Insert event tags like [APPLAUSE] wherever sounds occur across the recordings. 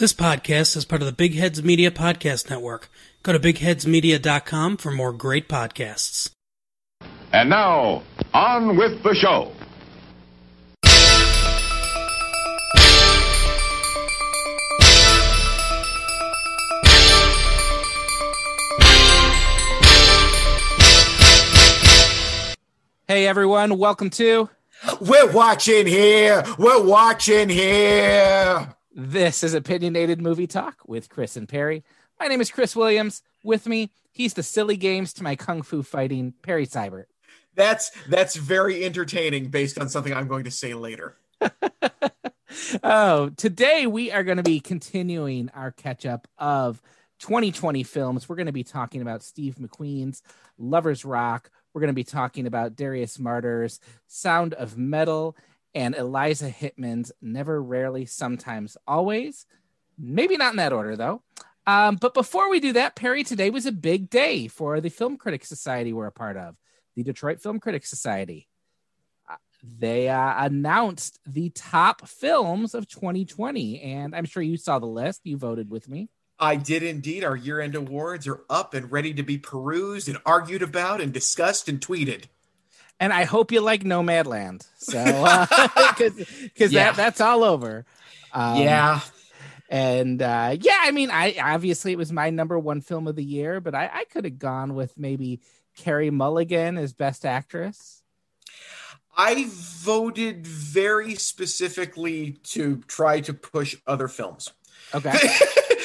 This podcast is part of the Big Heads Media Podcast Network. Go to bigheadsmedia.com for more great podcasts. And now, on with the show. Hey everyone, welcome to We're watching here. We're watching here. This is Opinionated Movie Talk with Chris and Perry. My name is Chris Williams. With me, he's the silly games to my kung fu fighting Perry Seibert. That's that's very entertaining based on something I'm going to say later. [LAUGHS] oh, today we are going to be continuing our catch up of 2020 films. We're going to be talking about Steve McQueen's Lovers Rock. We're going to be talking about Darius Marder's Sound of Metal and Eliza Hittman's Never, Rarely, Sometimes, Always. Maybe not in that order, though. Um, but before we do that, Perry, today was a big day for the Film Critics Society we're a part of, the Detroit Film Critics Society. Uh, they uh, announced the top films of 2020, and I'm sure you saw the list. You voted with me. I did indeed. Our year end awards are up and ready to be perused and argued about and discussed and tweeted. And I hope you like Nomadland. So, [LAUGHS] because Yeah. that, that's all over. Um, yeah. And uh, yeah, I mean, I obviously it was my number one film of the year, but I, I could have gone with maybe Carey Mulligan as Best Actress. I voted very specifically to try to push other films. Okay. [LAUGHS]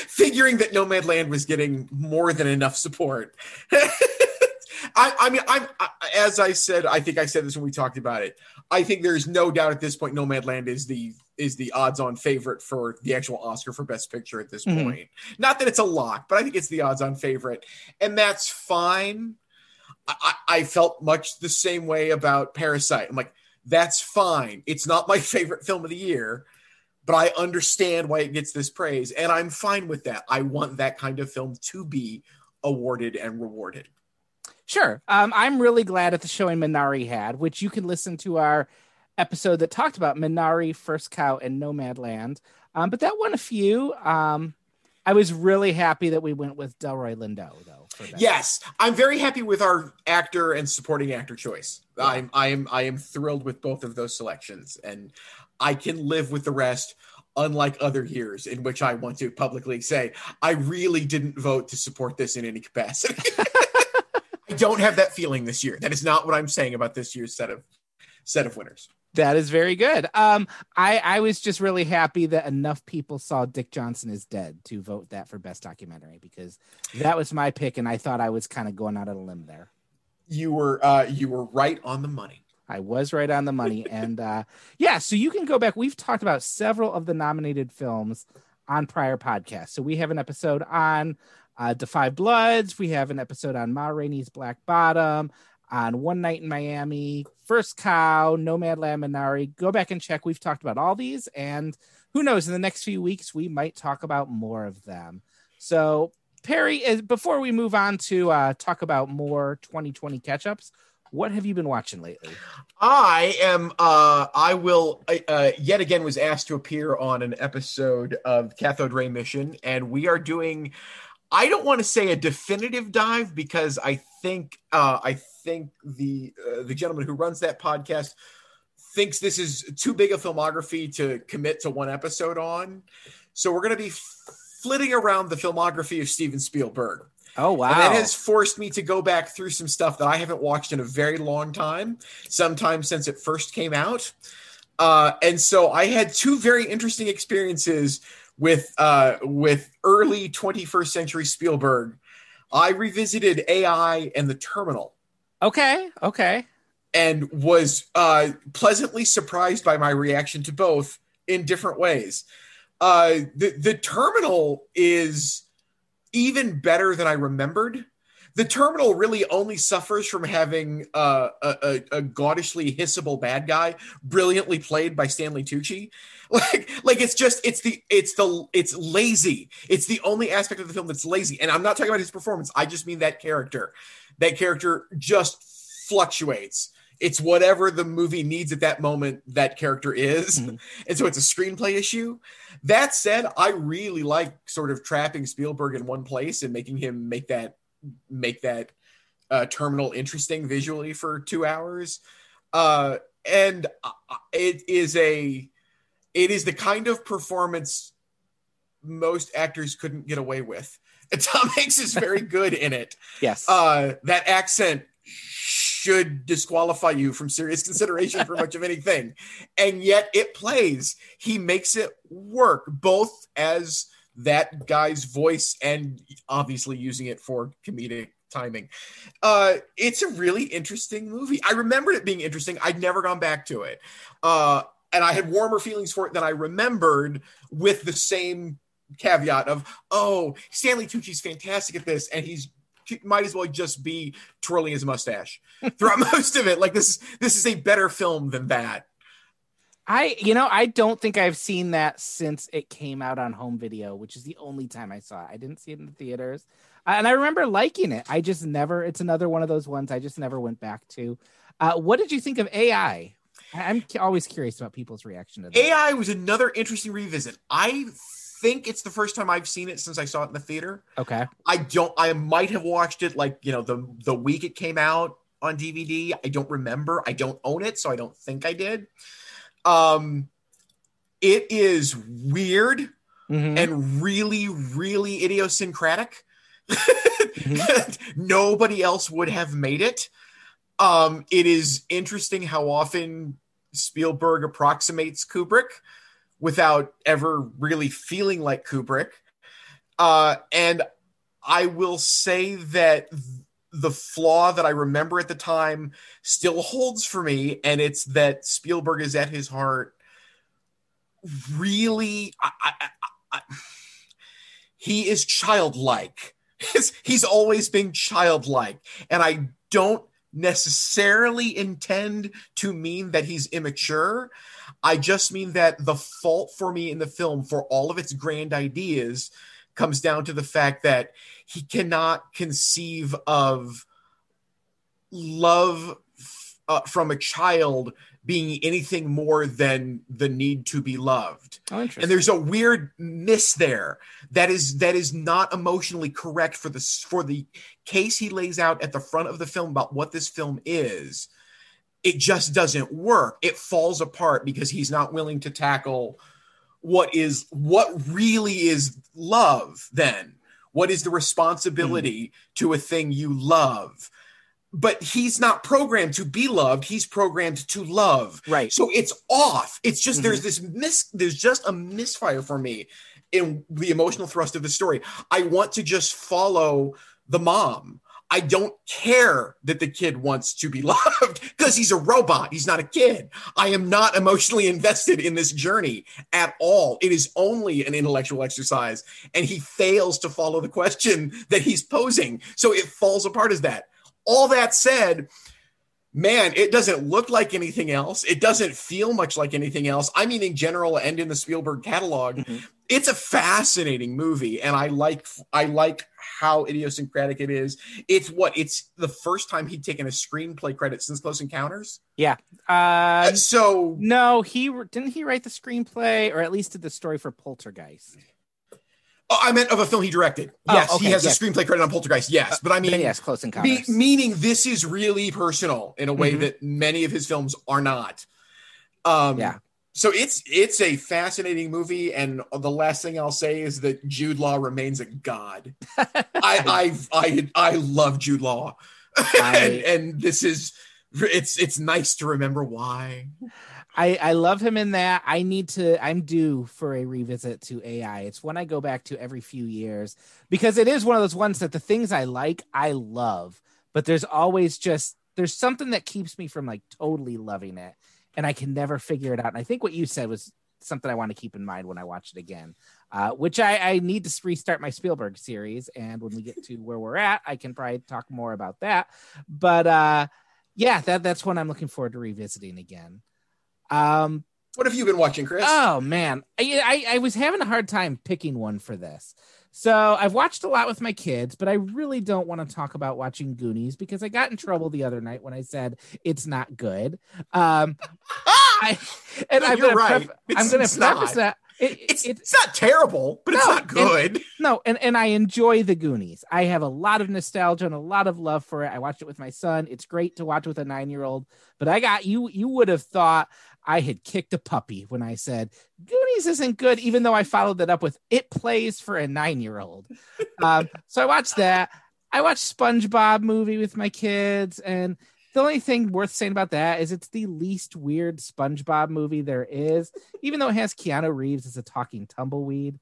Figuring that Nomadland was getting more than enough support. [LAUGHS] I, I mean, I'm as I said. I think I said this when we talked about it. I think there's no doubt at this point, Nomadland is the is the odds-on favorite for the actual Oscar for Best Picture at this Mhm. point. Not that it's a lock, but I think it's the odds-on favorite, and that's fine. I I felt much the same way about Parasite. I'm like, that's fine. It's not my [LAUGHS] favorite film of the year, but I understand why it gets this praise, and I'm fine with that. I want that kind of film to be awarded and rewarded. Sure. Um, I'm really glad at the showing Minari had, which you can listen to our episode that talked about Minari, First Cow, and Nomadland. Um, but that won a few. Um, I was really happy that we went with Delroy Lindo, though. For that. Yes, I'm very happy with our actor and supporting actor choice. I'm I am I am thrilled with both of those selections, and I can live with the rest. Unlike other years in which I want to publicly say I really didn't vote to support this in any capacity. [LAUGHS] [LAUGHS] I don't have that feeling this year. That is not what I'm saying about this year's set of set of winners. That is very good. Um, I, I was just really happy that enough people saw Dick Johnson is dead to vote that for best documentary because that was my pick, and I thought I was kind of going out on a limb there. You were uh, you were right on the money. I was right on the money, [LAUGHS] and uh, yeah, so you can go back. We've talked about several of the nominated films on prior podcasts. So we have an episode on uh, Da 5 Bloods. We have an episode on Ma Rainey's Black Bottom. On One Night in Miami, First Cow, Nomadland Minari. Go back and check. We've talked about all these, and who knows? In the next few weeks, we might talk about more of them. So, Perry, is, before we move on to uh, talk about more 2020 catch ups, what have you been watching lately? I am. Uh, I will. Uh, yet again, was asked to appear on an episode of Cathode Ray Mission, and we are doing. I don't want to say a definitive dive because I think uh, I think the uh, the gentleman who runs that podcast thinks this is too big a filmography to commit to one episode on. So we're going to be flitting around the filmography of Steven Spielberg. Oh, wow. And that has forced me to go back through some stuff that I haven't watched in a very long time, sometimes since it first came out. Uh, and so I had two very interesting experiences with uh, with early 21st century Spielberg. I revisited AI and the Terminal okay. Okay. and was uh, pleasantly surprised by my reaction to both in different ways. Uh, the the terminal is even better than I remembered. The terminal really only suffers from having uh, a, a, a gaudishly hissable bad guy, brilliantly played by Stanley Tucci. [LAUGHS] Like, like it's just it's the it's the it's lazy. It's the only aspect of the film that's lazy. And I'm not talking about his performance. I just mean that character. That character just fluctuates It's whatever the movie needs at that moment that character is. Mhm. [LAUGHS] And so it's a screenplay issue. That said, I really like sort of trapping Spielberg in one place and making him make that make that uh, terminal interesting visually for two hours. Uh, and uh, it is a it is the kind of performance most actors couldn't get away with. And [LAUGHS] Tom Hanks is very [LAUGHS] good in it. Yes. Uh, that accent should disqualify you from serious consideration for much of [LAUGHS] anything. And yet it plays. He makes it work both as that guy's voice and obviously using it for comedic timing. Uh, it's a really interesting movie. I remembered it being interesting. I'd never gone back to it. Uh, and I had warmer feelings for it than I remembered with the same caveat of, oh, Stanley Tucci's fantastic at this, and he's he might as well just be twirling his mustache [LAUGHS] throughout most of it. Like this, this is a better film than that. I, you know, I don't think I've seen that since it came out on home video, which is the only time I saw it. I didn't see it in the theaters. Uh, and I remember liking it. I just never, it's another one of those ones I just never went back to. Uh, what did you think of AI? I'm always curious about people's reaction to that. AI was another interesting revisit. I think it's the first time I've seen it since I saw it in the theater. Okay. I don't. I might have watched it like you know the the week it came out on DVD. I don't remember. I don't own it, so I don't think I did. Um, it is weird Mhm. and really, really idiosyncratic. [LAUGHS] [LAUGHS] Nobody else would have made it. Um, it is interesting how often Spielberg approximates Kubrick without ever really feeling like Kubrick. Uh, and I will say that the flaw that I remember at the time still holds for me, and it's that Spielberg is at his heart really. I, I, I, he is childlike. [LAUGHS] He's always been childlike, and I don't necessarily intend to mean that he's immature. I just mean that the fault for me in the film, for all of its grand ideas, comes down to the fact that he cannot conceive of love uh, from a child being anything more than the need to be loved. Oh, interesting. and there's a weird miss there that is that is not emotionally correct for the for the case he lays out at the front of the film about what this film is. It just doesn't work. It falls apart because he's not willing to tackle what is what really is love then? What is the responsibility hmm. to a thing you love but he's not programmed to be loved he's programmed to love right. so it's off. It's just there's mm-hmm. this mis there's just a misfire for me in the emotional thrust of the story. I want to just follow the mom. I don't care that the kid wants to be [LAUGHS] loved because he's a robot. He's not a kid. I am not emotionally [LAUGHS] invested in this journey at all. It is only an intellectual exercise, and he fails to follow the question that he's posing. So it falls apart as that. All that said, man, it doesn't look like anything else. It doesn't feel much like anything else. I mean, in general, and in the Spielberg catalog, Mhm. it's a fascinating movie, and I like I like how idiosyncratic it is. It's what it's the first time he'd taken a screenplay credit since Close Encounters. Yeah. Uh, so no, he didn't he write the screenplay or at least did the story for Poltergeist. Oh, I meant of a film he directed. Oh, Yes, okay, he has yes. a screenplay credit on Poltergeist. Yes, but I mean, yes, Close Encounters. meaning this is really personal in a way Mhm. that many of his films are not. Um, Yeah. So it's it's a fascinating movie, and the last thing I'll say is that Jude Law remains a god. [LAUGHS] I I I I love Jude Law, [LAUGHS] I- and, and this is it's it's nice to remember why. I, I love him in that. I need to, I'm due for a revisit to AI. It's one I go back to every few years because it is one of those ones that the things I like, I love, but there's always just, there's something that keeps me from like totally loving it. And I can never figure it out. And I think what you said was something I want to keep in mind when I watch it again, uh, which I, I need to restart my Spielberg series. And when we get to where we're at, I can probably talk more about that. But uh, yeah, that, that's one I'm looking forward to revisiting again. Um, What have you been watching, Chris? Oh man, I, I I was having a hard time picking one for this. So I've watched a lot with my kids, but I really don't want to talk about watching Goonies because I got in trouble the other night when I said it's not good. Um, I, [LAUGHS] and No, I'm gonna right. pref- It's- I'm going to preface not. that. It, it's, it, it's not terrible, but it's No, not and- good. [LAUGHS] no, and, and I enjoy the Goonies. I have a lot of nostalgia and a lot of love for it. I watched it with my son. It's great to watch with a nine year old. But I got you. You would have thought I had kicked a puppy when I said Goonies isn't good, even though I followed that up with it plays for a nine year old. [LAUGHS] Um, so I watched that. I watched SpongeBob movie with my kids, and the only thing worth saying about that is it's the least weird SpongeBob movie there is, even though it has Keanu Reeves as a talking tumbleweed.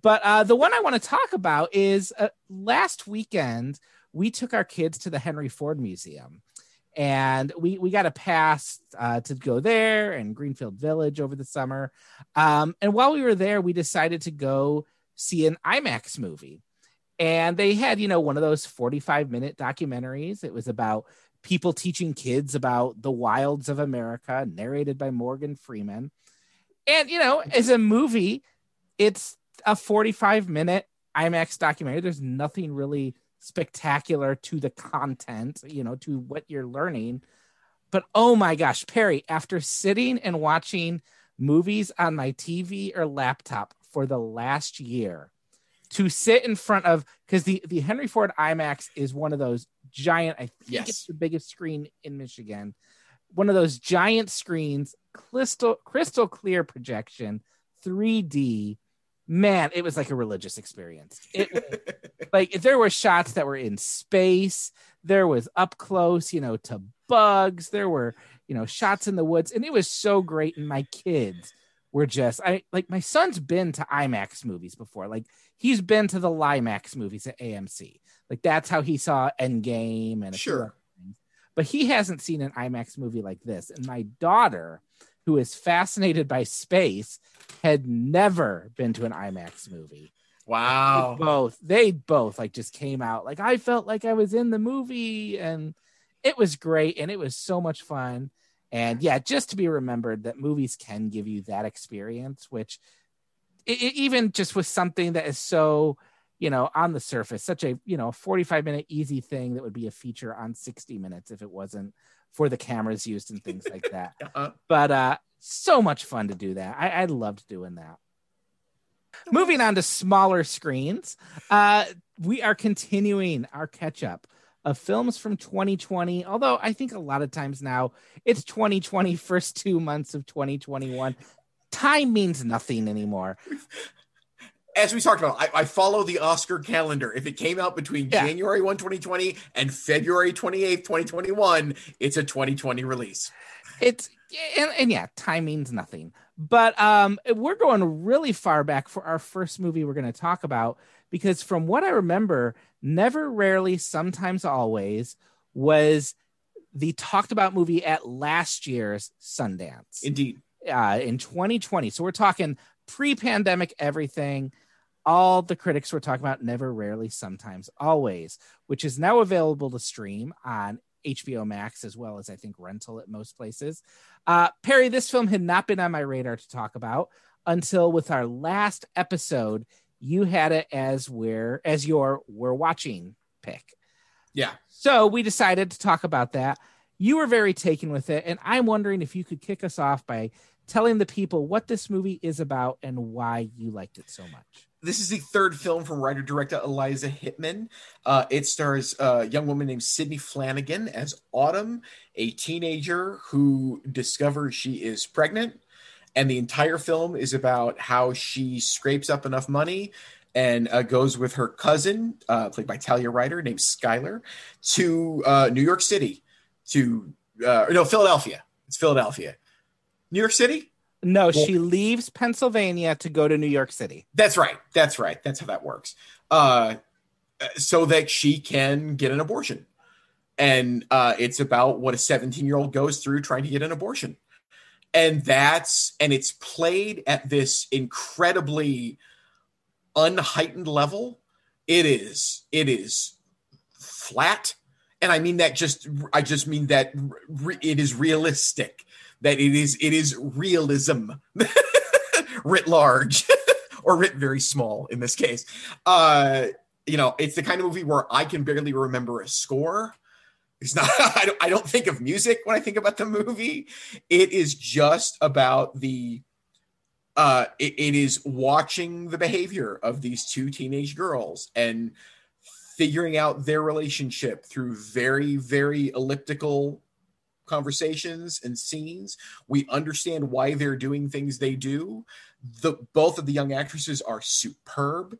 But uh, the one I want to talk about is uh, last weekend we took our kids to the Henry Ford Museum, and we we got a pass uh, to go there and Greenfield Village over the summer. Um, and while we were there, we decided to go see an IMAX movie, and they had you know one of those forty five minute documentaries. It was about people teaching kids about the wilds of America, narrated by Morgan Freeman. And you know, as a movie, it's a 45 minute IMAX documentary. There's nothing really spectacular to the content, you know, to what you're learning. But oh my gosh, Perry, after sitting and watching movies on my TV or laptop for the last year, to sit in front of because the the Henry Ford IMAX is one of those giant. I think Yes. it's the biggest screen in Michigan. One of those giant screens, crystal crystal clear projection, 3D. Man, it was like a religious experience. It [LAUGHS] like there were shots that were in space, there was up close, you know, to bugs. There were you know shots in the woods, and it was so great. And my kids were just I like my son's been to IMAX movies before. Like he's been to the Limax movies at AMC. Like that's how he saw Endgame and Sure. But he hasn't seen an IMAX movie like this. And my daughter, who is fascinated by space, had never been to an IMAX movie. Wow. They both they both like just came out like I felt like I was in the movie and it was great and it was so much fun. And yeah, just to be remembered that movies can give you that experience, which i i- even just with something that is so, you know, on the surface, such a, you know, 45 minute easy thing that would be a feature on 60 minutes if it wasn't for the cameras used and things like that. [LAUGHS] Uh-huh. But uh so much fun to do that. I, I loved doing that. Moving on to smaller screens, uh, we are continuing our catch up of films from 2020. Although I think a lot of times now it's 2020, first two months of 2021. Time means nothing anymore. As we talked about, I, I follow the Oscar calendar. If it came out between Yeah. January 1, 2020 and February 28th, 2021, it's a 2020 release. It's and, and yeah, time means nothing. But um, we're going really far back for our first movie we're going to talk about because from what I remember, never, rarely, sometimes, always was the talked about movie at last year's Sundance Indeed. uh, in 2020. So we're talking pre-pandemic everything. All the critics were talking about never, rarely, sometimes, always, which is now available to stream on HBO Max as well as I think rental at most places. Uh, Perry, this film had not been on my radar to talk about until with our last episode, you had it as where as your we're watching pick. Yeah. So we decided to talk about that. You were very taken with it, and I'm wondering if you could kick us off by telling the people what this movie is about and why you liked it so much. This is the third film from writer director Eliza Hittman. Uh, it stars a young woman named Sydney Flanagan as Autumn, a teenager who discovers she is pregnant. And the entire film is about how she scrapes up enough money and uh, goes with her cousin, uh, played by Talia Ryder, named Skylar, to uh, New York City, to uh, no Philadelphia. It's Philadelphia, New York City. No, Well- she leaves Pennsylvania to go to New York City. That's right. That's right. That's how that works. Uh, so that she can get an abortion. And uh, it's about what a 17 year old goes through trying to get an abortion. And that's, and it's played at this incredibly unheightened level. It is, it is flat. And I mean that just, I just mean that re- it is realistic. That it is it is realism [LAUGHS] writ large [LAUGHS] or writ very small in this case. Uh, you know, it's the kind of movie where I can barely remember a score. It's not. [LAUGHS] I don't, I don't think of music when I think about the movie. It is just about the. Uh, it, it is watching the behavior of these two teenage girls and figuring out their relationship through very, very elliptical conversations and scenes. We understand why they're doing things they do. The both of the young actresses are superb.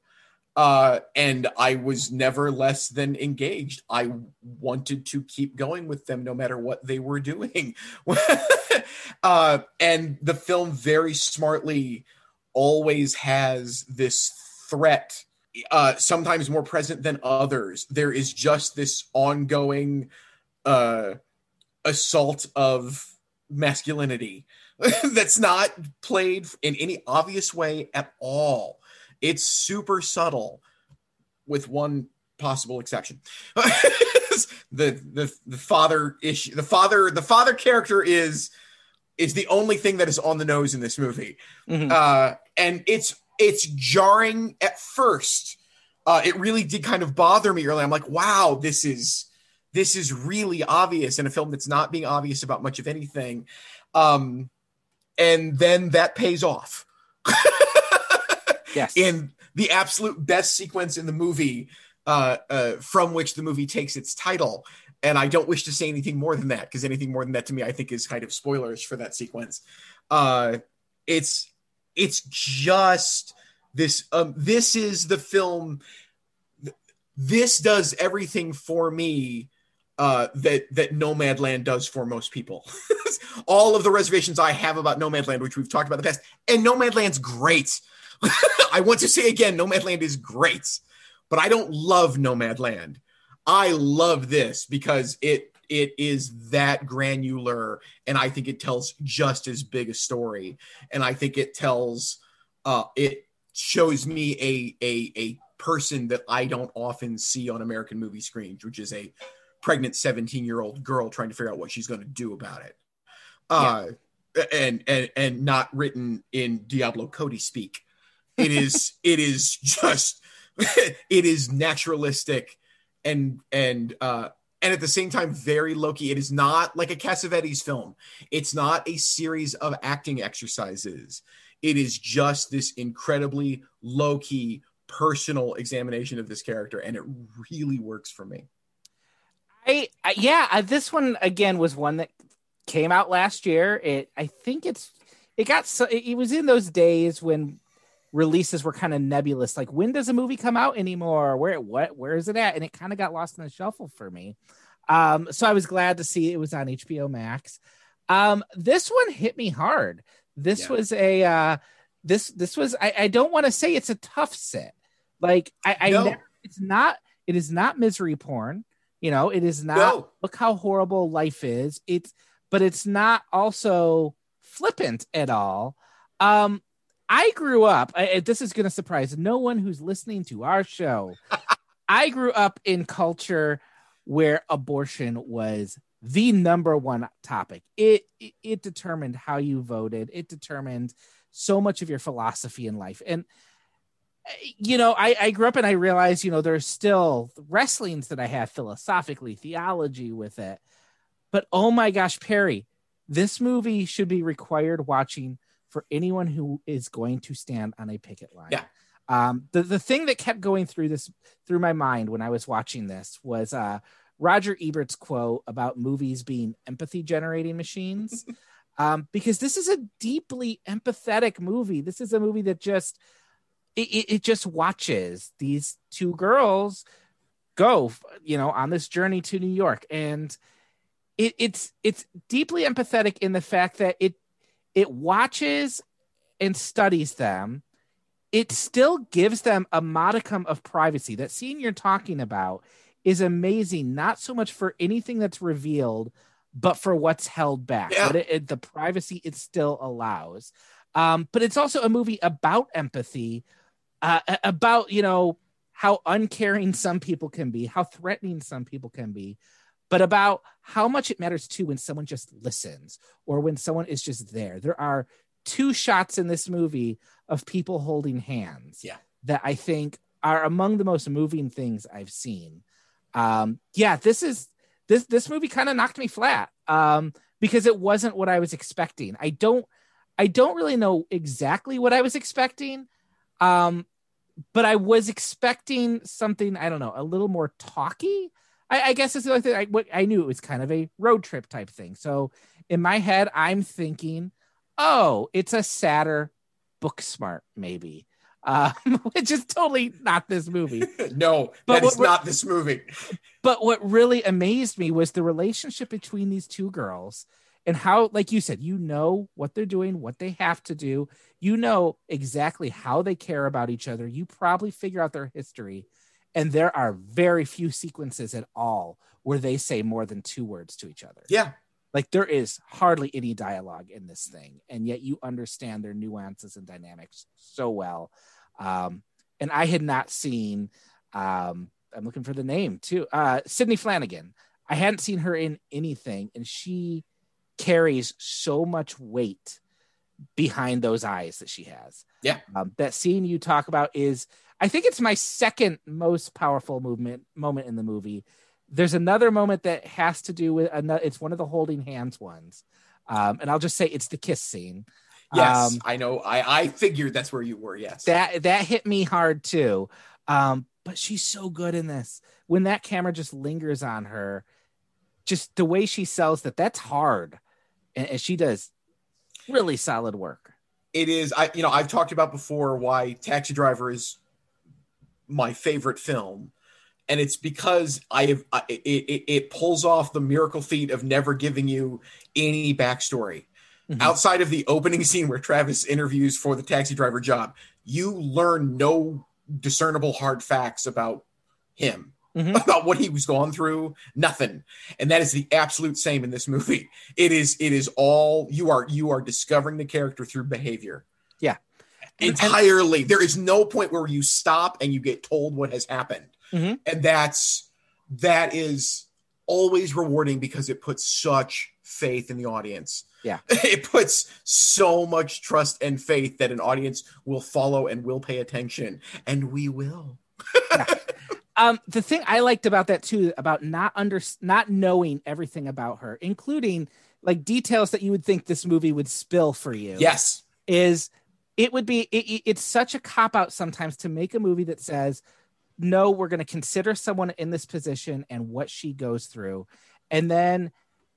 Uh, and I was never less than engaged. I wanted to keep going with them no matter what they were doing. [LAUGHS] uh, and the film very smartly always has this threat, uh, sometimes more present than others. There is just this ongoing uh, assault of masculinity [LAUGHS] that's not played in any obvious way at all. It's super subtle, with one possible exception. [LAUGHS] the the the father issue, the father the father character is is the only thing that is on the nose in this movie, Mhm. uh, and it's it's jarring at first. Uh, it really did kind of bother me early. I'm like, wow, this is this is really obvious in a film that's not being obvious about much of anything. Um, and then that pays off yes. [LAUGHS] in the absolute best sequence in the movie, uh, uh, from which the movie takes its title. And I don't wish to say anything more than that because anything more than that to me, I think, is kind of spoilers for that sequence. Uh, it's it's just this. Um, this is the film. This does everything for me uh, that that Nomadland does for most people. [LAUGHS] All of the reservations I have about Nomadland, which we've talked about in the past, and Nomadland's great. [LAUGHS] I want to say again, Nomadland is great, but I don't love Nomadland. I love this because it it is that granular, and I think it tells just as big a story. And I think it tells uh, it shows me a a a person that I don't often see on American movie screens, which is a pregnant 17 year old girl trying to figure out what she's going to do about it. Uh, and and and not written in Diablo Cody speak. It is [LAUGHS] it is just [LAUGHS] it is naturalistic and and uh and at the same time very low key. It is not like a Cassavetes film. It's not a series of acting exercises. It is just this incredibly low key personal examination of this character, and it really works for me. I, I yeah, uh, this one again was one that came out last year. It I think it's it got so it, it was in those days when releases were kind of nebulous. Like when does a movie come out anymore? Where what where is it at? And it kind of got lost in the shuffle for me. Um, so I was glad to see it was on HBO Max. Um, this one hit me hard. This Yeah. was a uh, this this was I, I don't want to say it's a tough sit. Like I, I No. never, it's not it is not misery porn. You know, it is not No. look how horrible life is. It's but it's not also flippant at all. Um, I grew up. I, this is going to surprise no one who's listening to our show. [LAUGHS] I grew up in culture where abortion was the number one topic. It, it it determined how you voted. It determined so much of your philosophy in life. And you know, I, I grew up and I realized, you know, there's still wrestlings that I have philosophically, theology with it. But oh my gosh, Perry, this movie should be required watching for anyone who is going to stand on a picket line. Yeah. Um, the, the thing that kept going through this through my mind when I was watching this was uh, Roger Ebert's quote about movies being empathy generating machines. [LAUGHS] um, because this is a deeply empathetic movie. This is a movie that just it, it, it just watches these two girls go, you know, on this journey to New York, and it, it's it's deeply empathetic in the fact that it it watches and studies them. It still gives them a modicum of privacy. That scene you're talking about is amazing, not so much for anything that's revealed, but for what's held back. Yeah. What it, it- the privacy it still allows. Um, but it's also a movie about empathy, uh, about you know how uncaring some people can be, how threatening some people can be, but about how much it matters too when someone just listens or when someone is just there. There are two shots in this movie of people holding hands Yeah. that I think are among the most moving things I've seen. Um, yeah, this is this this movie kind of knocked me flat um, because it wasn't what I was expecting. I don't I don't really know exactly what I was expecting, um, but I was expecting something I don't know a little more talky. I, I guess is the only thing I, what, I knew it was kind of a road trip type thing. So in my head, I'm thinking, oh, it's a sadder Booksmart maybe, um, [LAUGHS] which is totally not this movie. [LAUGHS] no, But what- not this movie. [LAUGHS] But what really amazed me was the relationship between these two girls and how, like you said, you know what they're doing, what they have to do. You know exactly how they care about each other. You probably figure out their history. And there are very few sequences at all where they say more than two words to each other. Yeah. Like there is hardly any dialogue in this thing. And yet you understand their nuances and dynamics so well. Um, and I had not seen, um, I'm looking for the name too. Uh, Sydney Flanagan. I hadn't seen her in anything, and she carries so much weight behind those eyes that she has. Yeah. Um, that scene you talk about is, I think it's my second most powerful movement moment in the movie. There's another moment that has to do with another. It's one of the holding hands ones, um, and I'll just say it's the kiss scene. Yes, Um, I know. I I figured that's where you were. Yes. that that hit me hard too um but she's so good in this when that camera just lingers on her just the way she sells that that's hard and, and she does really solid work. It is i you know i've talked about before why taxi driver is my favorite film. And it's because i have I- it, it, it pulls off the miracle feat of never giving you any backstory. Mhm. outside of the opening scene where travis interviews for the taxi driver job you learn no discernible hard facts about him Mhm. [LAUGHS] about what he was going through nothing. And that is the absolute same in this movie. [LAUGHS] It is it is all you are you are discovering the character through behavior. Yeah. And- and- entirely. There is no point where you stop and you get told what has happened. Mhm. and that's that is always rewarding because it puts such faith in the audience. Yeah. [LAUGHS] it puts so much trust and faith that an audience will follow and will pay attention. And we will um the thing i liked about that too about not under not knowing everything about her including like details that you would think this movie would spill for you yes. is it would be it, it- it's such a cop out sometimes to make a movie that says no we're going to consider someone in this position and what she goes through. And then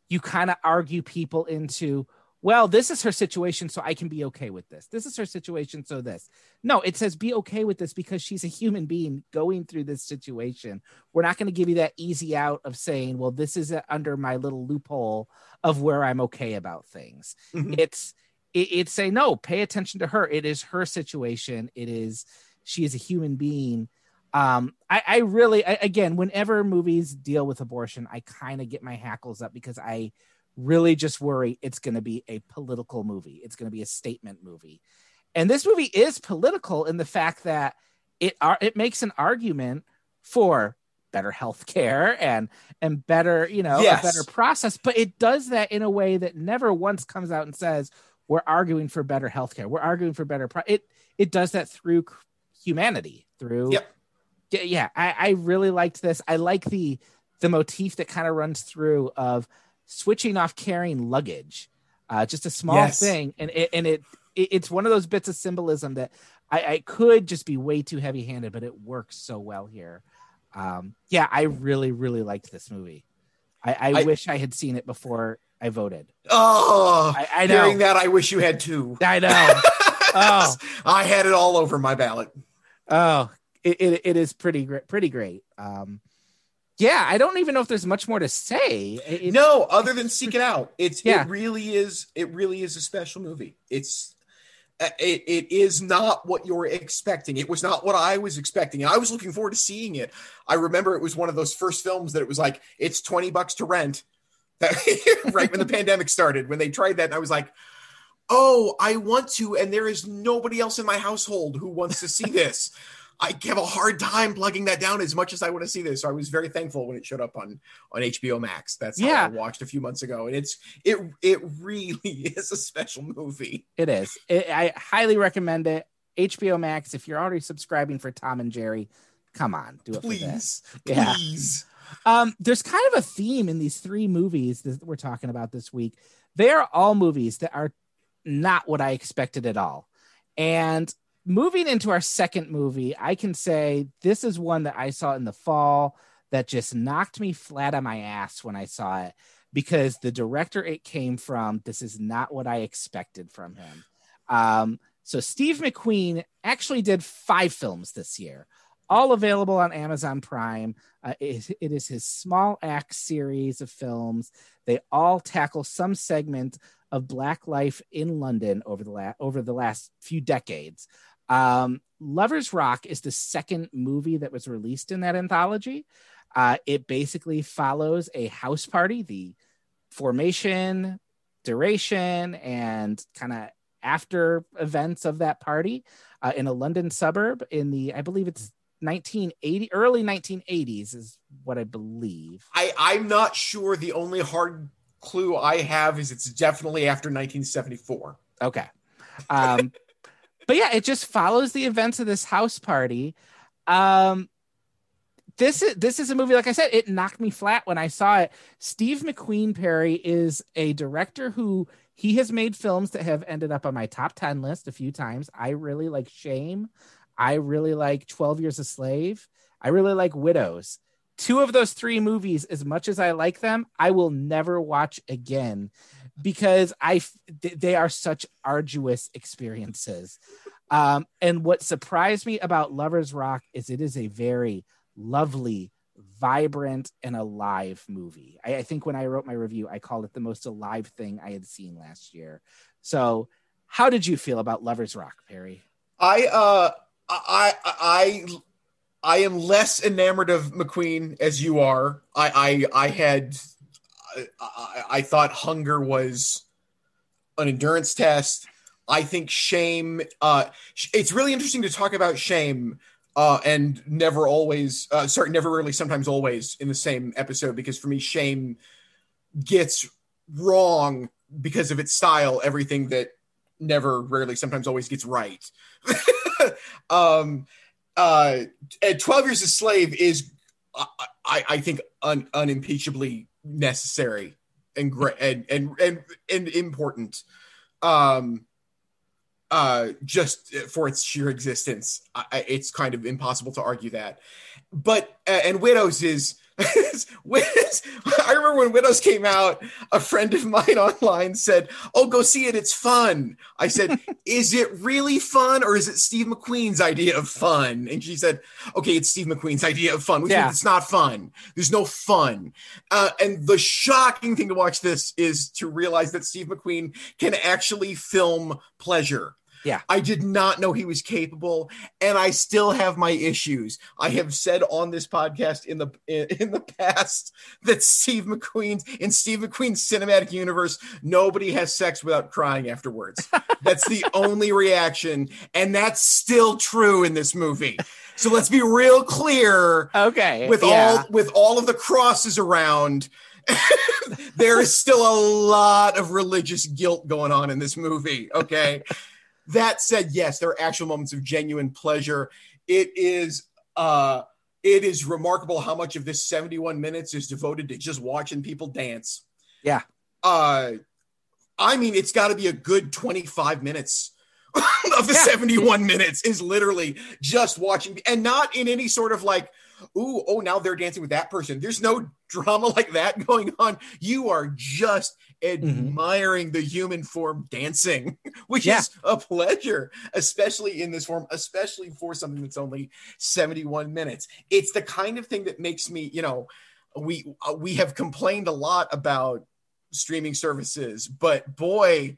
you kind of argue people into well this is her situation so i can be okay with this. This is her situation so this. No it says be okay with this because she's a human being going through this situation. We're not going to give you that easy out of saying well this is uh, under my little loophole of where i'm okay about things Mhm. it's it, it's say no pay attention to her. It is her situation. It is she is a human being. Um i i really I, again whenever movies deal with abortion i kind of get my hackles up because i really just worry it's going to be a political movie it's going to be a statement movie and this movie is political in the fact that it are it makes an argument for better health care and and better you know Yes. a better process but it does that in a way that never once comes out and says we're arguing for better health care we're arguing for better pro-. it it does that through humanity through Yep. yeah, yeah I, I really liked this i like the the motif that kind of runs through of switching off carrying luggage uh just a small Yes. thing and it and it, it it's one of those bits of symbolism that I, I could just be way too heavy handed, but it works so well here. Um, yeah, I really, really liked this movie. I, I, I- wish I had seen it before I voted. oh I, I know. hearing that i wish you had two [LAUGHS] I know. [LAUGHS] Oh. i had it all over my ballot oh, it, it, it is pretty great. Pretty great. Um, yeah, I don't even know if there's much more to say. It- it- no other than seek it out. It's Yeah. it really is it really is a special movie. It's uh, it, it is not what you're expecting. It was not what i was expecting. I was looking forward to seeing it. I remember it was one of those first films that it was like it's 20 bucks to rent. [LAUGHS] Right when the [LAUGHS] pandemic started when they tried that i was like oh i want to and there is nobody else in my household who wants to see this [LAUGHS] I have a hard time plugging that down as much as I want to see this. So I was very thankful when it showed up on on HBO Max. That's how Yeah. I watched a few months ago, and it's it it really [LAUGHS] is a special movie. It is. It, I highly recommend it. HBO Max. If you're already subscribing for Tom and Jerry, come on, do it for. Please, Yeah. please. Um, there's kind of a theme in these three movies that we're talking about this week. They are all movies that are not what I expected at all. And moving into our second movie, I can say this is one that I saw in the fall that just knocked me flat on my ass when I saw it because the director it came from, this is not what I expected from him. Um, so Steve McQueen actually did five films this year, all available on Amazon Prime. Uh, it, it is his small act series of films. They all tackle some segment of Black life in London over the la- over the last few decades. Um, Lovers Rock is the second movie that was released in that anthology. Uh, it basically follows a house party, the formation, duration, and kind of after events of that party uh, in a London suburb in the, I believe it's 1980, early 1980s is what I believe. I I'm not sure. The only hard clue I have is it's definitely after 1974. Okay. Um, but yeah, it just follows the events of this house party. Um, this is this is a movie, like I said, it knocked me flat when I saw it. Steve McQueen Perry is a director who he has made films that have ended up on my top 10 list a few times. I really like Shame. I really like 12 Years a Slave. I really like Widows. Two of those three movies, as much as I like them, I will never watch again because I they are such arduous experiences. Um, and what surprised me about Lovers Rock is it is a very lovely, vibrant, and alive movie. I, I think when I wrote my review, I called it the most alive thing I had seen last year. So, how did you feel about Lovers Rock, Perry? I uh I I I I am less enamored of McQueen as you are. I I I had I, I, thought hunger was an endurance test. I think shame. Uh, it's really interesting to talk about shame. Uh, and never always, uh, sorry, never really, sometimes always in the same episode because for me, shame gets wrong because of its style. Everything that never, rarely, sometimes always gets right. [LAUGHS] um, uh, 12 Years a Slave is, I, I, I think, un, unimpeachably necessary and great and, and, and, and important. Um, uh, just for its sheer existence, I, it's kind of impossible to argue that. But uh, and Widows is [LAUGHS] Widows. I remember when Widows came out, a friend of mine [LAUGHS] online said, "Oh, go see it. It's fun." I said, [LAUGHS] "Is it really fun, or is it Steve McQueen's idea of fun?" And she said, "Okay, it's Steve McQueen's idea of fun, which Yeah. means it's not fun. There's no fun." Uh, and the shocking thing to watch this is to realize that Steve McQueen can actually film pleasure. Yeah. I did not know he was capable, and I still have my issues. I have said on this podcast in the in, in the past that Steve McQueen's in Steve McQueen's cinematic universe, nobody has sex without crying afterwards. [LAUGHS] that's the only reaction, and that's still true in this movie. So let's be real clear Okay, with yeah. all with all of the crosses around [LAUGHS] there is still a lot of religious guilt going on in this movie okay that said yes there are actual moments of genuine pleasure it is uh it is remarkable how much of this 71 minutes is devoted to just watching people dance Yeah. uh i mean it's got to be a good 25 minutes [LAUGHS] of the Yeah. 71 minutes is literally just watching and not in any sort of like ooh oh now they're dancing with that person there's no drama like that going on you are just admiring the human form dancing [LAUGHS] which Yeah. is a pleasure especially in this form especially for something that's only 71 minutes it's the kind of thing that makes me you know we uh, we have complained a lot about streaming services but boy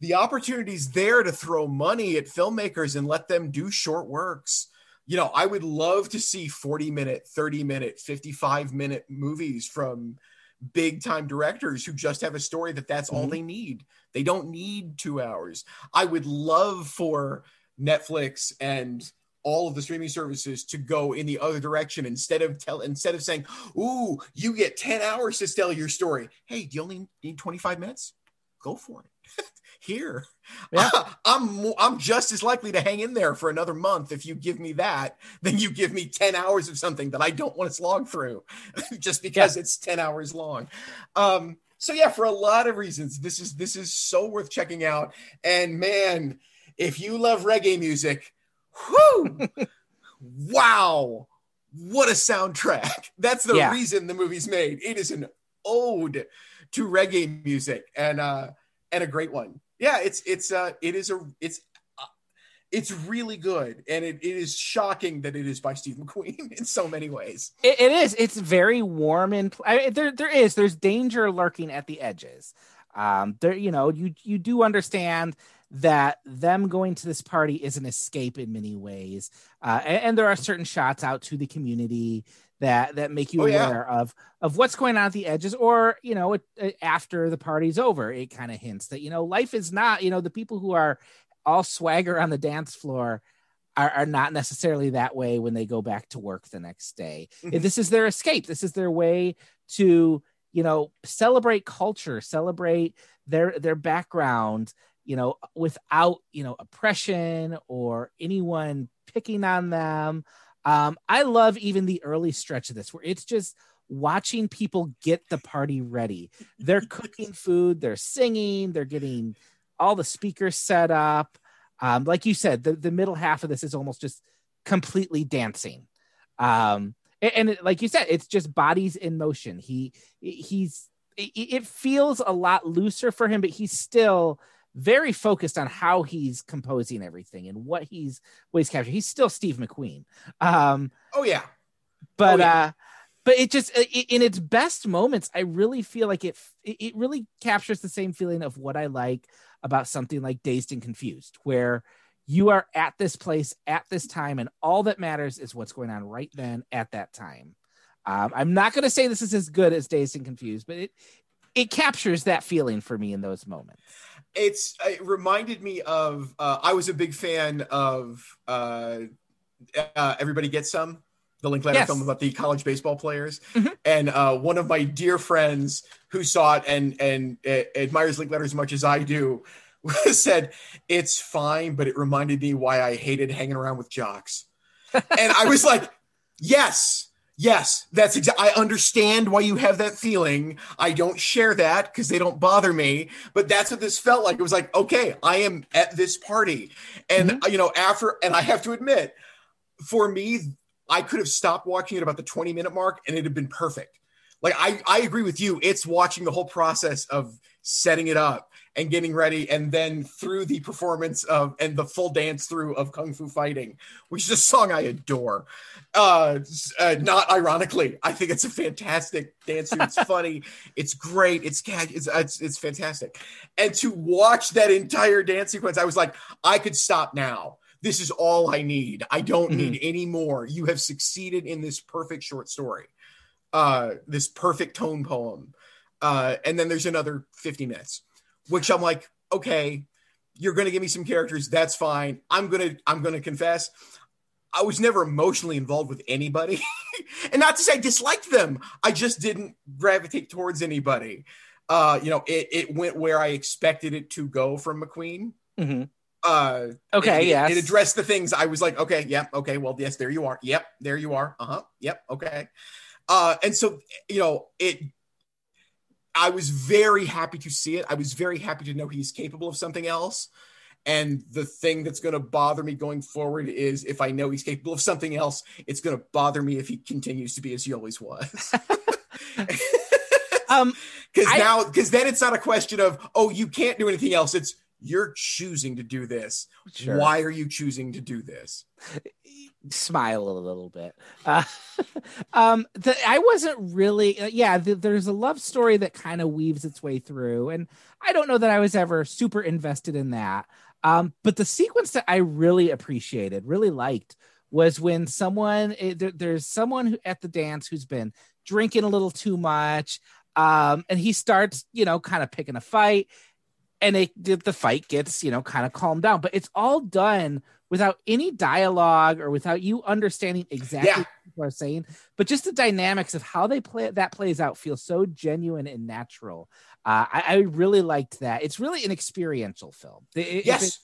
the opportunities there to throw money at filmmakers and let them do short works. You know, I would love to see 40 minute, 30 minute, 55 minute movies from big time directors who just have a story that that's all Mhm. they need. They don't need two hours. I would love for Netflix and all of the streaming services to go in the other direction instead of tell instead of saying, "Ooh, you get 10 hours to tell your story." Hey, do you only need 25 minutes? Go for it. [LAUGHS] Here. Yeah. [LAUGHS] I'm I'm just as likely to hang in there for another month if you give me that than you give me 10 hours of something that I don't want to slog through [LAUGHS] just because it's 10 hours long. Um so yeah, for a lot of reasons, this is this is so worth checking out. And man, if you love reggae music, whoo, [LAUGHS] wow, what a soundtrack! That's the Yeah. reason the movie's made. It is an ode to reggae music, and uh, and a great one. Yeah, it's it's uh, it is a it's. uh, It's really good, and it, it is shocking that it is by Steve McQueen [LAUGHS] in so many ways. It, it is. It's very warm and I mean, there. There is. There's danger lurking at the edges. Um, there. You know. You you do understand that them going to this party is an escape in many ways, uh, and, and there are certain shots out to the community that that make you Oh, yeah. aware of of what's going on at the edges, or you know, it, it- after the party's over, it kind of hints that you know life is not. You know, the people who are all swagger on the dance floor are, are not necessarily that way when they go back to work the next day. Mhm. This is their escape. This is their way to, you know, celebrate culture, celebrate their their background, you know, without, you know, oppression or anyone picking on them. Um, I love even the early stretch of this where it's just watching people get the party ready. They're [LAUGHS] cooking food, they're singing, they're getting all the speakers set up. Um, like you said, the, the middle half of this is almost just completely dancing. Um, a- and, it, like you said, it's just bodies in motion. He he's it, it feels a lot looser for him, but he's still very focused on how he's composing everything and what he's what he's capturing. He's still Steve McQueen. Um, Oh yeah, but Oh, yeah. uh but it just i- i- in its best moments i really feel like it it it really captures the same feeling of what i like about something like dazed and confused where you are at this place at this time and all that matters is what's going on right then at that time um, i'm not going to say this is as good as dazed and confused but it it captures that feeling for me in those moments it's it reminded me of uh, i was a big fan of uh, uh, everybody gets some the linklater Yes. film about the college baseball players Mhm. and uh, one of my dear friends who saw it and and uh, admires linklater as much as i do [LAUGHS] said it's fine but it reminded me why i hated hanging around with jocks [LAUGHS] and i was like yes yes that's exactly i understand why you have that feeling. I don't share that because they don't bother me but that's what this felt like. It was like okay i am at this party. And uh, you know after and i have to admit for me i could have stopped watching at about the 20 minute mark and it had been perfect. Like i i agree with you. It's watching the whole process of setting it up and getting ready and then through the performance of and the full dance through of kung fu fighting which is a song i adore. Uh, uh not ironically i think it's a fantastic dance through. it's [LAUGHS] funny. It's great. It's it's, it's it's fantastic. And to watch that entire dance sequence i was like i could stop now. This is all i need. I don't Mhm. need any more. You have succeeded in this perfect short story uh this perfect tone poem uh and then there's another 50 minutes which i'm like okay you're gonna give me some characters that's fine i'm gonna i'm gonna confess i was never emotionally involved with anybody [LAUGHS] and not to say i disliked them i just didn't gravitate towards anybody uh you know it, it went where i expected it to go from mcqueen Mhm. uh okay it, yes it addressed the things I was like, okay, yep, okay, well, yes, there you are. Yep, there you are. Uh huh. Yep, okay. Uh, and so, you know, it, I was very happy to see it. I was very happy to know he's capable of something else. And the thing that's going to bother me going forward is if I know he's capable of something else, it's going to bother me if he continues to be as he always was. [LAUGHS] [LAUGHS] um [LAUGHS] Because now, because then it's not a question of, oh, you can't do anything else. It's you're choosing to do this. Sure. Why are you choosing to do this? smile a little bit. Uh, [LAUGHS] um, the, I wasn't really, uh, yeah. The, there's a love story that kind of weaves its way through, and I don't know that I was ever super invested in that. Um, but the sequence that I really appreciated, really liked, was when someone eh, there, there's someone who, at the dance who's been drinking a little too much, um, and he starts, you know, kind of picking a fight. And it the fight gets you know kind of calmed down. But it's all done without any dialogue or without you understanding exactly Yeah. what people are saying. But just the dynamics of how they play that plays out feels so genuine and natural. Uh, I, I really liked that. It's really an experiential film. I- if yes.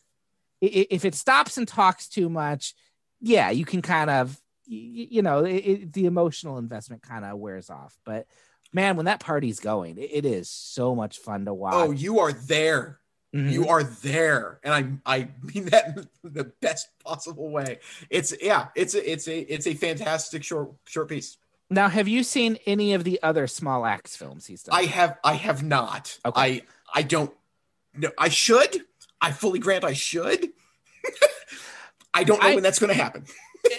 it, if it stops and talks too much yeah you can kind of y- you know it, it, the emotional investment kind of wears off. But man when that party's going it, it is so much fun to watch oh, you are there. Mhm. You are there, and I I mean that in the best possible way. It's yeah, it's a it's a it's a fantastic short short piece. now have you seen any of the other small axe films he's done I have I have not. Okay. I I don't. No, I should. I fully grant I should. [LAUGHS] I don't know I- when that's going to happen.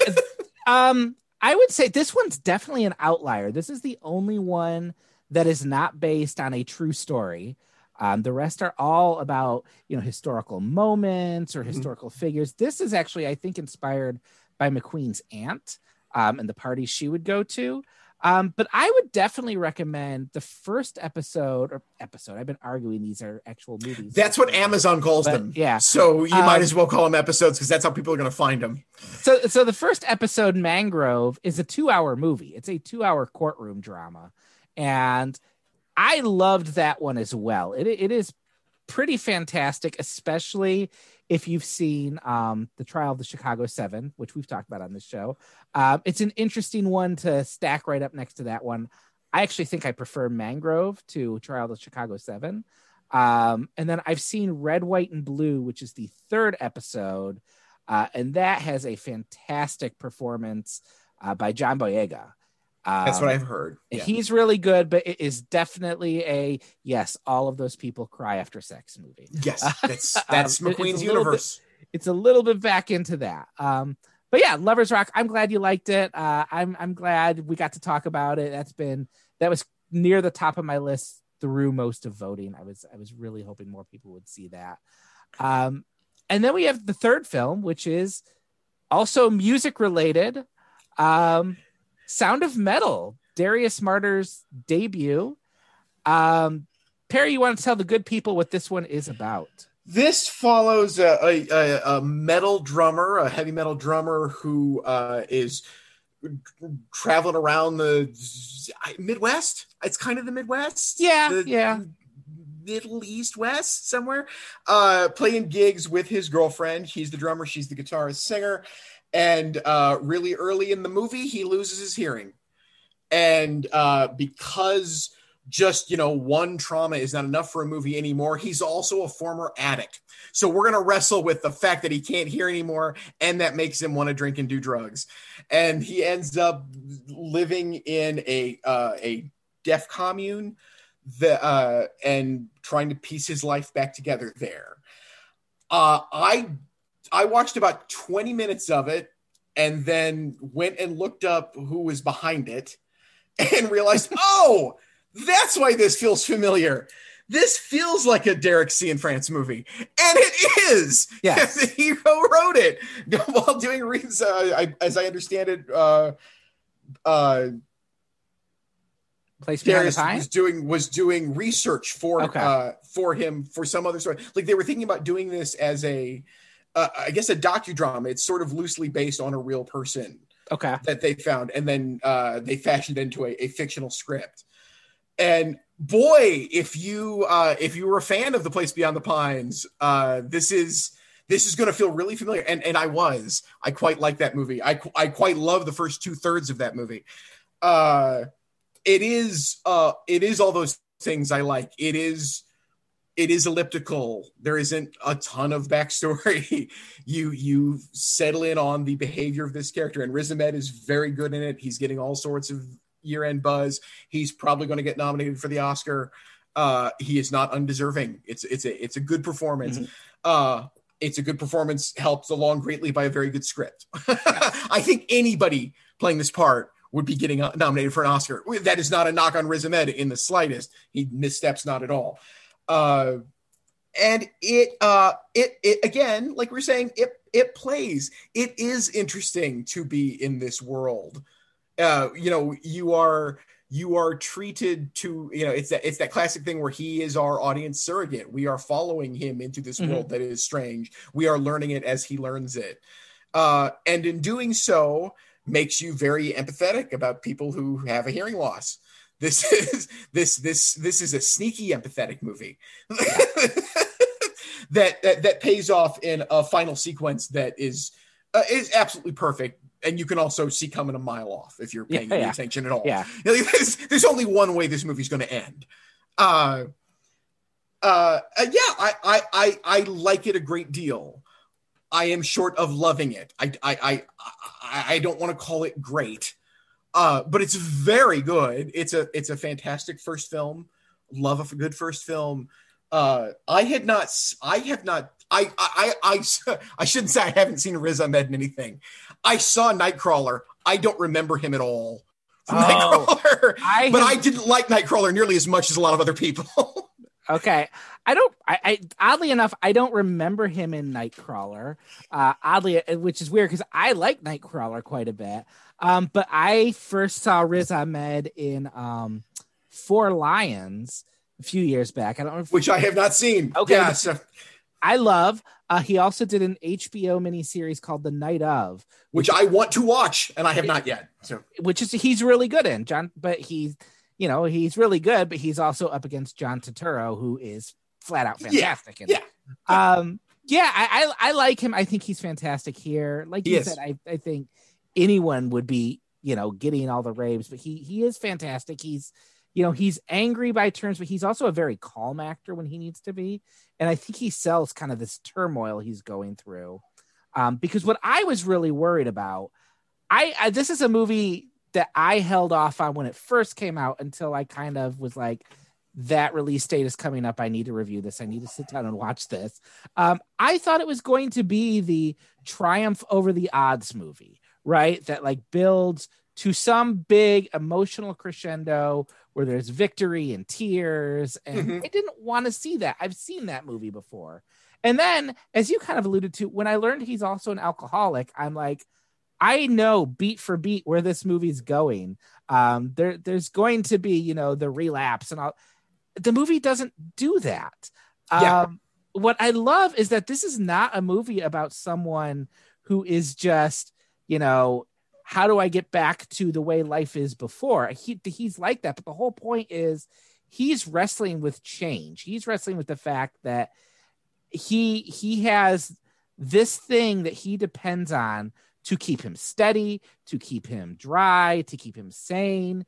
[LAUGHS] um i would say this one's definitely an outlier. This is the only one that is not based on a true story. Um, the rest are all about you know historical moments or Mhm. historical figures. This is actually i think inspired by mcqueen's aunt um, and the parties she would go to um, but i would definitely recommend the first episode or episode i've been arguing these are actual movies That's what Amazon calls But, them. yeah. So you might Um, as well call them episodes because that's how people are going to find them. So, so the first episode, Mangrove, is a two-hour movie. It's a two-hour courtroom drama, and I loved that one as well. It it is pretty fantastic, especially if you've seen um, the Trial of the Chicago Seven, which we've talked about on this show. Um, it's an interesting one to stack right up next to that one. I actually think I prefer Mangrove to Trial of the Chicago Seven. Um, and then I've seen Red, White, and Blue, which is the third episode. Uh, and that has a fantastic performance uh, by John Boyega. Um, That's what I've heard. Yeah. He's really good, but it is definitely a yes. All of those people cry after sex movie. Yes, [LAUGHS] that's Um, that's it's a McQueen's little universe. It's a little bit back into that. Um, but yeah, Lovers Rock. I'm glad you liked it. Uh, I'm I'm glad we got to talk about it. That's been that was near the top of my list through most of voting. I was I was really hoping more people would see that. Um, and then we have the third film, which is also music related. Um, Sound of Metal, Darius Marder's debut. Um, Perry, you want to tell the good people what this one is about? This follows a, a, a, a metal drummer, a heavy metal drummer who uh, is traveling around the Midwest. It's kind of the Midwest. Yeah, The yeah. Middle East West somewhere, uh, playing gigs with his girlfriend. He's the drummer, she's the guitarist, singer. And uh, really early in the movie, he loses his hearing. And uh, because just you know one trauma is not enough for a movie anymore he's also a former addict so we're going to wrestle with the fact that he can't hear anymore and that makes him want to drink and do drugs and he ends up living in a uh, a deaf commune the uh, and trying to piece his life back together there uh, i i watched about 20 minutes of it and then went and looked up who was behind it [LAUGHS] and realized [LAUGHS] oh that's why this feels familiar. This feels like a Derek Cianfrance movie, and it is. Yes. [LAUGHS] the hero wrote it while doing reads. Uh, I, as I understand it, uh, uh, Place Darius was doing was doing research for Okay. uh, for him for some other story. Like they were thinking about doing this as a, uh, I guess, a docudrama. It's sort of loosely based on a real person Okay. that they found and then uh, they fashioned into a, a fictional script and boy if you uh, if you were a fan of the place beyond the pines uh, this is this is going to feel really familiar and and i was i quite like that movie i, I quite love the first two thirds of that movie uh, it is uh, it is all those things i like. It is it is elliptical. There isn't a ton of backstory. [LAUGHS] You you settle in on the behavior of this character and Riz Ahmed is very good in it. He's getting all sorts of year-end buzz. He's probably going to get nominated for the oscar. Uh he is not undeserving. It's it's a it's a good performance. Uh it's a good performance helped along greatly by a very good script. [LAUGHS] I think anybody playing this part would be getting nominated for an oscar. That is not a knock on Riz Ahmed in the slightest. He missteps not at all. Uh and it uh it it again like we we're saying it it plays. It is interesting to be in this world. Uh you know you are you are treated to you know it's that it's that classic thing where he is our audience surrogate. We are following him into this Mhm. world that is strange. We are learning it as he learns it. Uh, and in doing so makes you very empathetic about people who have a hearing loss this [LAUGHS] is this this this is a sneaky empathetic movie [LAUGHS] that, that that pays off in a final sequence that is uh, is absolutely perfect and you can also see coming a mile off if you're paying Yeah, any yeah. attention at all Yeah. [LAUGHS] you know, there's, there's only one way this movie's going to end. Uh, uh, uh, yeah, I, I, I, I like it a great deal. I am short of loving it. I, I, I, I, don't want to call it great, uh, but it's very good. It's a, it's a fantastic first film. Love of a good first film. Uh, I had not, I have not, I, I, I, I, [LAUGHS] I shouldn't say I haven't seen Riz Ahmed in anything. I saw Nightcrawler. I don't remember him at all. From Oh, Nightcrawler I [LAUGHS] but have- I didn't like Nightcrawler nearly as much as a lot of other people. [LAUGHS] Okay. I don't I, I oddly enough, I don't remember him in Nightcrawler. Uh oddly which is weird because I like Nightcrawler quite a bit. Um, but I first saw Riz Ahmed in um Four Lions a few years back. I don't know if which I have not seen. Okay. Yeah, so, I love. Uh, he also did an HBO miniseries called The Night of, which I want to watch, and I have not yet. So which is he's really good in John, but he's you know he's really good, but he's also up against John Turturro, who is flat out Yeah, fantastic. in yeah. Um, yeah, I, I I like him. I think he's fantastic here. Like He you is. said, I I think anyone would be you know getting all the raves, but he he is fantastic. He's you know he's angry by turns, but he's also a very calm actor when he needs to be, and I think he sells kind of this turmoil he's going through. Um, because what I was really worried about, I, I this is a movie that I held off on when it first came out until I kind of was like, that release date is coming up. I need to review this. I need to sit down and watch this. Um, I thought it was going to be the triumph over the odds movie, right? That like builds to some big emotional crescendo where there's victory and tears. And Mhm. I didn't want to see that. I've seen that movie before. And then, as you kind of alluded to, when I learned he's also an alcoholic, I'm like, I know beat for beat where this movie's going. Um, there, there's going to be, you know, the relapse and all. The movie doesn't do that. Yeah. Um, what I love is that this is not a movie about someone who is just, you know, how do I get back to the way life is before? He, he's like that, but the whole point is he's wrestling with change. He's wrestling with the fact that he he has this thing that he depends on to keep him steady, to keep him dry, to keep him sane.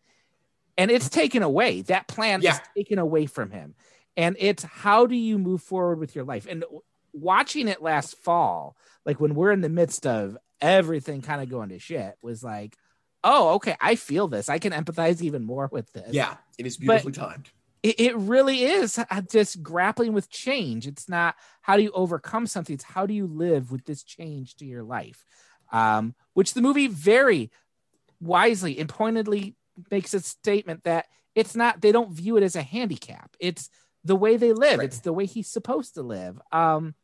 And it's taken away. That plan Yeah. is taken away from him. And it's how do you move forward with your life? And watching it last fall, like when we're in the midst of everything kind of going to shit, was like, oh, okay, I feel this. I can empathize even more with this yeah, it is beautifully timed. it, it really is uh, just grappling with change. It's not how do you overcome something, it's how do you live with this change to your life. Um, which the movie very wisely and pointedly makes a statement that it's not, they don't view it as a handicap. It's the way they live, Right. it's the way he's supposed to live. Um,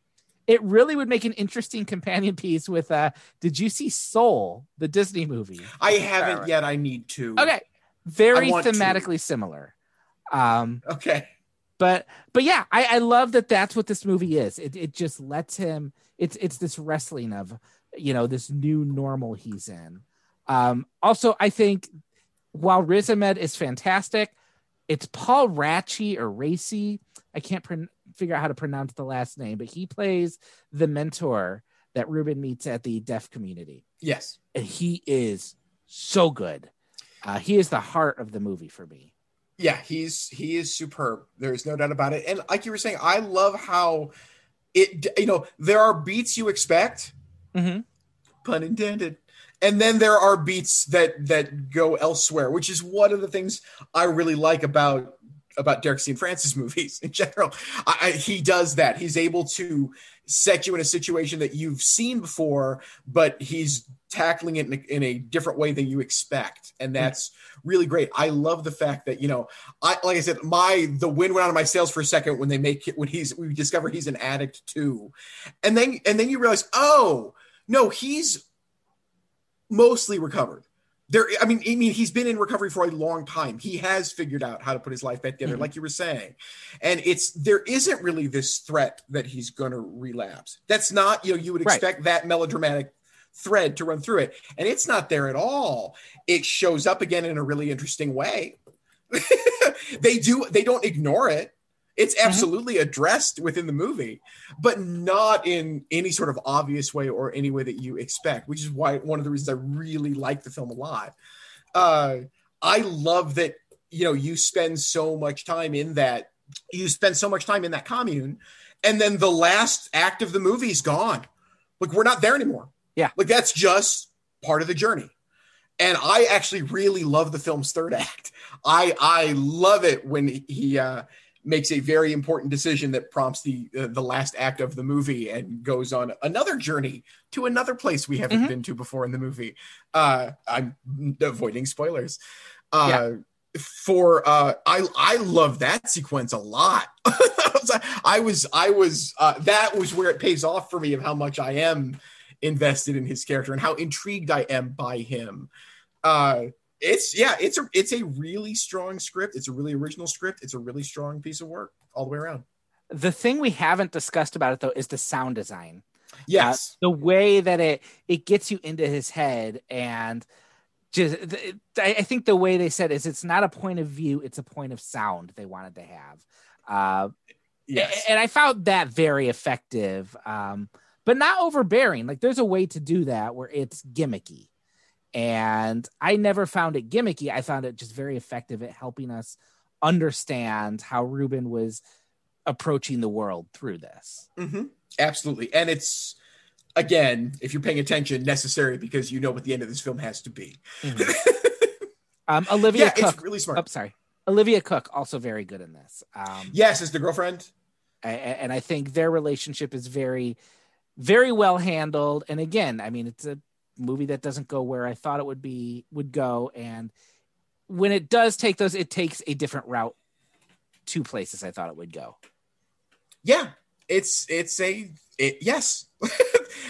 it really would make an interesting companion piece with uh did you see Soul, the Disney movie? I haven't Alright. yet. I need to. Okay. Very I want to. thematically similar. Um Okay. but but yeah I, I love that that's what this movie is it, it just lets him it's it's this wrestling of you know this new normal he's in um also i think while riz ahmed is fantastic it's paul ratchie or racy i can't pron- figure out how to pronounce the last name but he plays the mentor that ruben meets at the deaf community Yes. and he is so good uh, he is the heart of the movie for me Yeah, he's he is superb. There's no doubt about it. And like you were saying, I love how it. You know, there are beats you expect, mm-hmm. pun intended, and then there are beats that that go elsewhere, which is one of the things I really like about about Derek Cianfrance [LAUGHS] movies in general. I, I, he does that. He's able to set you in a situation that you've seen before, but he's tackling it in a, in a different way than you expect, and that's really great. I love the fact that you know, I like I said, my the wind went out of my sails for a second when they make it when he's we discover he's an addict too, and then and then you realize, oh no, he's mostly recovered. there i mean i mean he's been in recovery for a long time. He has figured out how to put his life back together Mhm. like you were saying. And it's there isn't really this threat that he's going to relapse. That's not you know you would Right. expect that melodramatic thread to run through it. And it's not there at all. It shows up again in a really interesting way. [LAUGHS] They do they don't ignore it it's Mm-hmm. absolutely addressed within the movie but not in any sort of obvious way or any way that you expect which is why one of the reasons i really like the film a lot. Uh i love that you know you spend so much time in that you spend so much time in that commune and then the last act of the movie is gone. Like we're not there anymore. Yeah. like that's just part of the journey. And i actually really love the film's third [LAUGHS] act. I i love it when he uh makes a very important decision that prompts the uh, the last act of the movie and goes on another journey to another place we haven't Mhm. been to before in the movie. Uh i'm avoiding spoilers. Uh for uh i i love that sequence a lot. [LAUGHS] I was i was uh that was where it pays off for me of how much i am invested in his character and how intrigued i am by him. Uh it's yeah it's a it's a really strong script it's a really original script it's a really strong piece of work all the way around The thing we haven't discussed about it though is the sound design. yes the way that it it gets you into his head and just I think the way they said is it's not a point of view, it's a point of sound they wanted to have. Uh, yes and I found that very effective, um, but not overbearing. Like there's a way to do that where it's gimmicky, and I never found it gimmicky. I found it just very effective at helping us understand how Ruben was approaching the world through this. hmm absolutely and it's again if you're paying attention necessary because you know what the end of this film has to be [LAUGHS] Um, Olivia yeah Cooke. it's really smart Oh, sorry. Olivia Cooke also very good in this. Um, yes as the girlfriend and I think their relationship is very, very well handled. And again, I mean, it's a movie that doesn't go where I thought it would be would go, and when it does take those, it takes a different route to places I thought it would go. yeah it's it's a it, yes. [LAUGHS]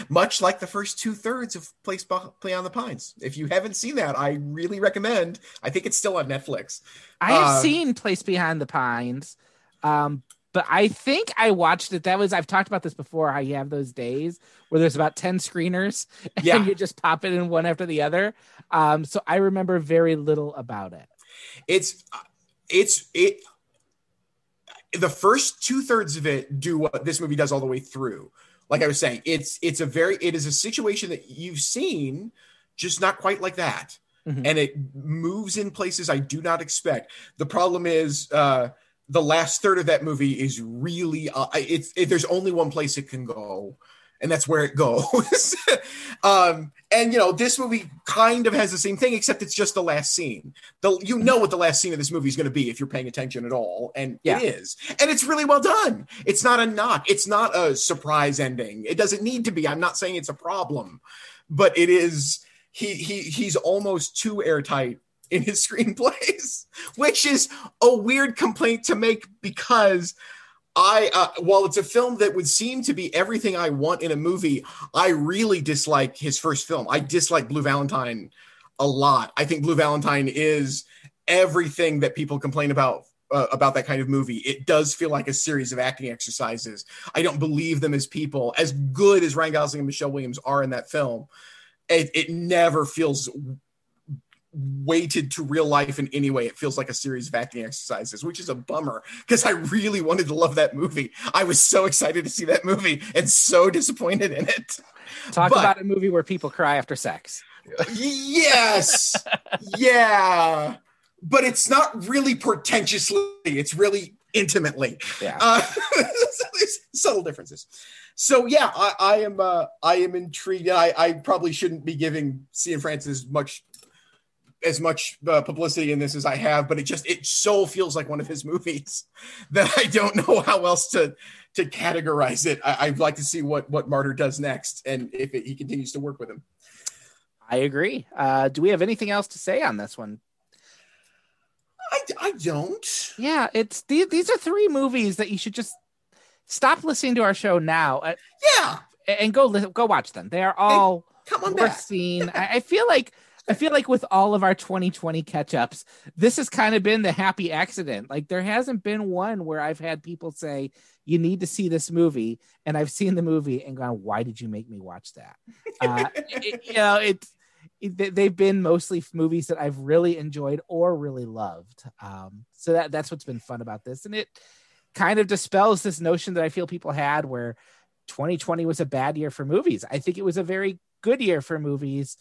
Much like the first two thirds of place beyond the pines. If you haven't seen that i really recommend. I think it's still on netflix. I have Uh, seen Place Behind the Pines, um, but I think I watched it. That was I've talked about this before. How you have those days where there's about ten screeners, [LAUGHS] Yeah. and you just pop it in one after the other. Um, so I remember very little about it. it's it's it the first two thirds of it do what this movie does all the way through like i was saying it's it's a very it is a situation that you've seen just not quite like that Mhm. and it moves in places i do not expect the problem is uh the last third of that movie is really uh, it's it, there's only one place it can go and that's where it goes. [LAUGHS] Um and you know this movie kind of has the same thing except it's just the last scene. The you know what the last scene of this movie is going to be if you're paying attention at all and Yeah. it is. And it's really well done. It's not a knock. It's not a surprise ending. It doesn't need to be. I'm not saying it's a problem but it is he he he's almost too airtight in his [LAUGHS] screenplays which is a weird complaint to make because I, uh, while it's a film that would seem to be everything I want in a movie, I really dislike his first film. I dislike Blue Valentine a lot. I think Blue Valentine is everything that people complain about uh, about that kind of movie. It does feel like a series of acting exercises. I don't believe them as people. As good as Ryan Gosling and Michelle Williams are in that film, it, it never feels weighted to real life in any way. It feels like a series of acting exercises, which is a bummer because I really wanted to love that movie. I was so excited to see that movie and so disappointed in it. Talk But- about a movie where people cry after sex. Yes. yeah. But it's not really pretentiously, it's really intimately. Yeah. Uh, [LAUGHS] subtle differences. So yeah, I, I am uh, I am intrigued. I, I probably shouldn't be giving Cianfrance much as much uh, publicity in this as I have, but it just it so feels like one of his [LAUGHS] movies that I don't know how else to to categorize it. I, I'd like to see what what Marder does next, and if it, he continues to work with him. I agree. Uh, do we have anything else to say on this one? I, I don't. Yeah, it's these, these are three movies that you should just stop listening to our show now uh, Yeah, and go go watch them. They are all come on worth back. seeing. I, I feel like I feel like with all of our 2020 catch ups, this has kind of been the happy accident. Like there hasn't been one where I've had people say, you need to see this movie. And I've seen the movie and gone, why did you make me watch that? [LAUGHS] Uh, it, you know, it's, it, they've been mostly movies that I've really enjoyed or really loved. Um, so that that's what's been fun about this. And it kind of dispels this notion that I feel people had where 2020 was a bad year for movies. I think it was a very good year for movies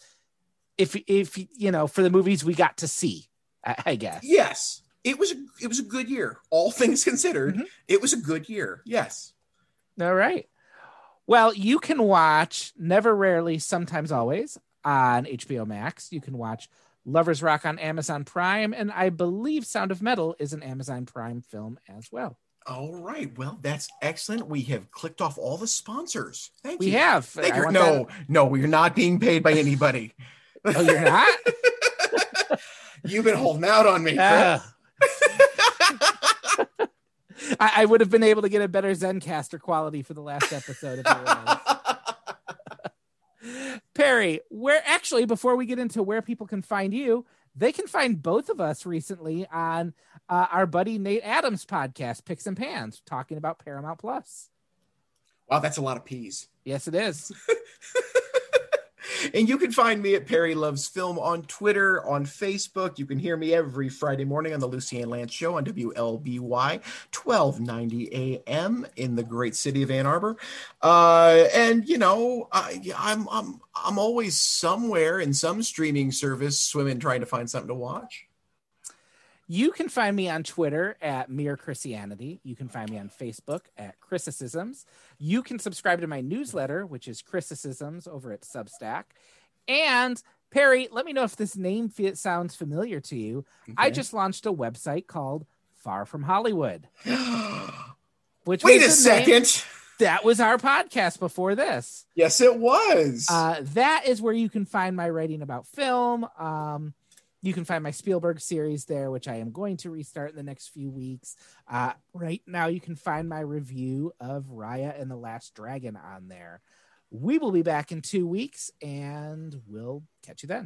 if if you know for the movies we got to see i, guess yes it was a, it was a good year all [LAUGHS] things considered mm-hmm. it was a good year yes all right well you can watch never rarely sometimes always on hbo max you can watch lovers rock on amazon prime and i believe sound of metal is an amazon prime film as well all right. Well, that's excellent. We have clicked off all the sponsors. Thank we you. We have. no, that. no, we're not being paid by anybody. [LAUGHS] Oh, you're not? [LAUGHS] You've been holding out on me. Uh, [LAUGHS] I, I, would have been able to get a better Zencastr quality for the last episode if it was. [LAUGHS] Perry, where actually, before we get into where people can find you, they can find both of us recently on uh, our buddy Nate Adams podcast, Picks and Pans, talking about Paramount Plus. Wow, that's a lot of peas. Yes, it is. And you can find me at Perry Loves Film on Twitter, on Facebook. You can hear me every Friday morning on the Lucy Ann Lance Show on WLBY, 1290 AM in the great city of Ann Arbor. Uh, and you know, I, I'm I'm I'm always somewhere in some streaming service, swimming, trying to find something to watch. You can find me on Twitter at Mere Christianity. You can find me on Facebook at Criticisms. You can subscribe to my newsletter, which is Criticisms over at Substack. And Perry, let me know if this name sounds familiar to you. Okay. I just launched a website called Far From Hollywood. [GASPS] which Wait a second. Name. That was our podcast before this. Yes, it was. Uh, that is where you can find my writing about film. Um, you can find my Spielberg series there, which I am going to restart in the next few weeks. Uh, right now, you can find my review of Raya and the Last Dragon on there. We will be back in two weeks and we'll catch you then.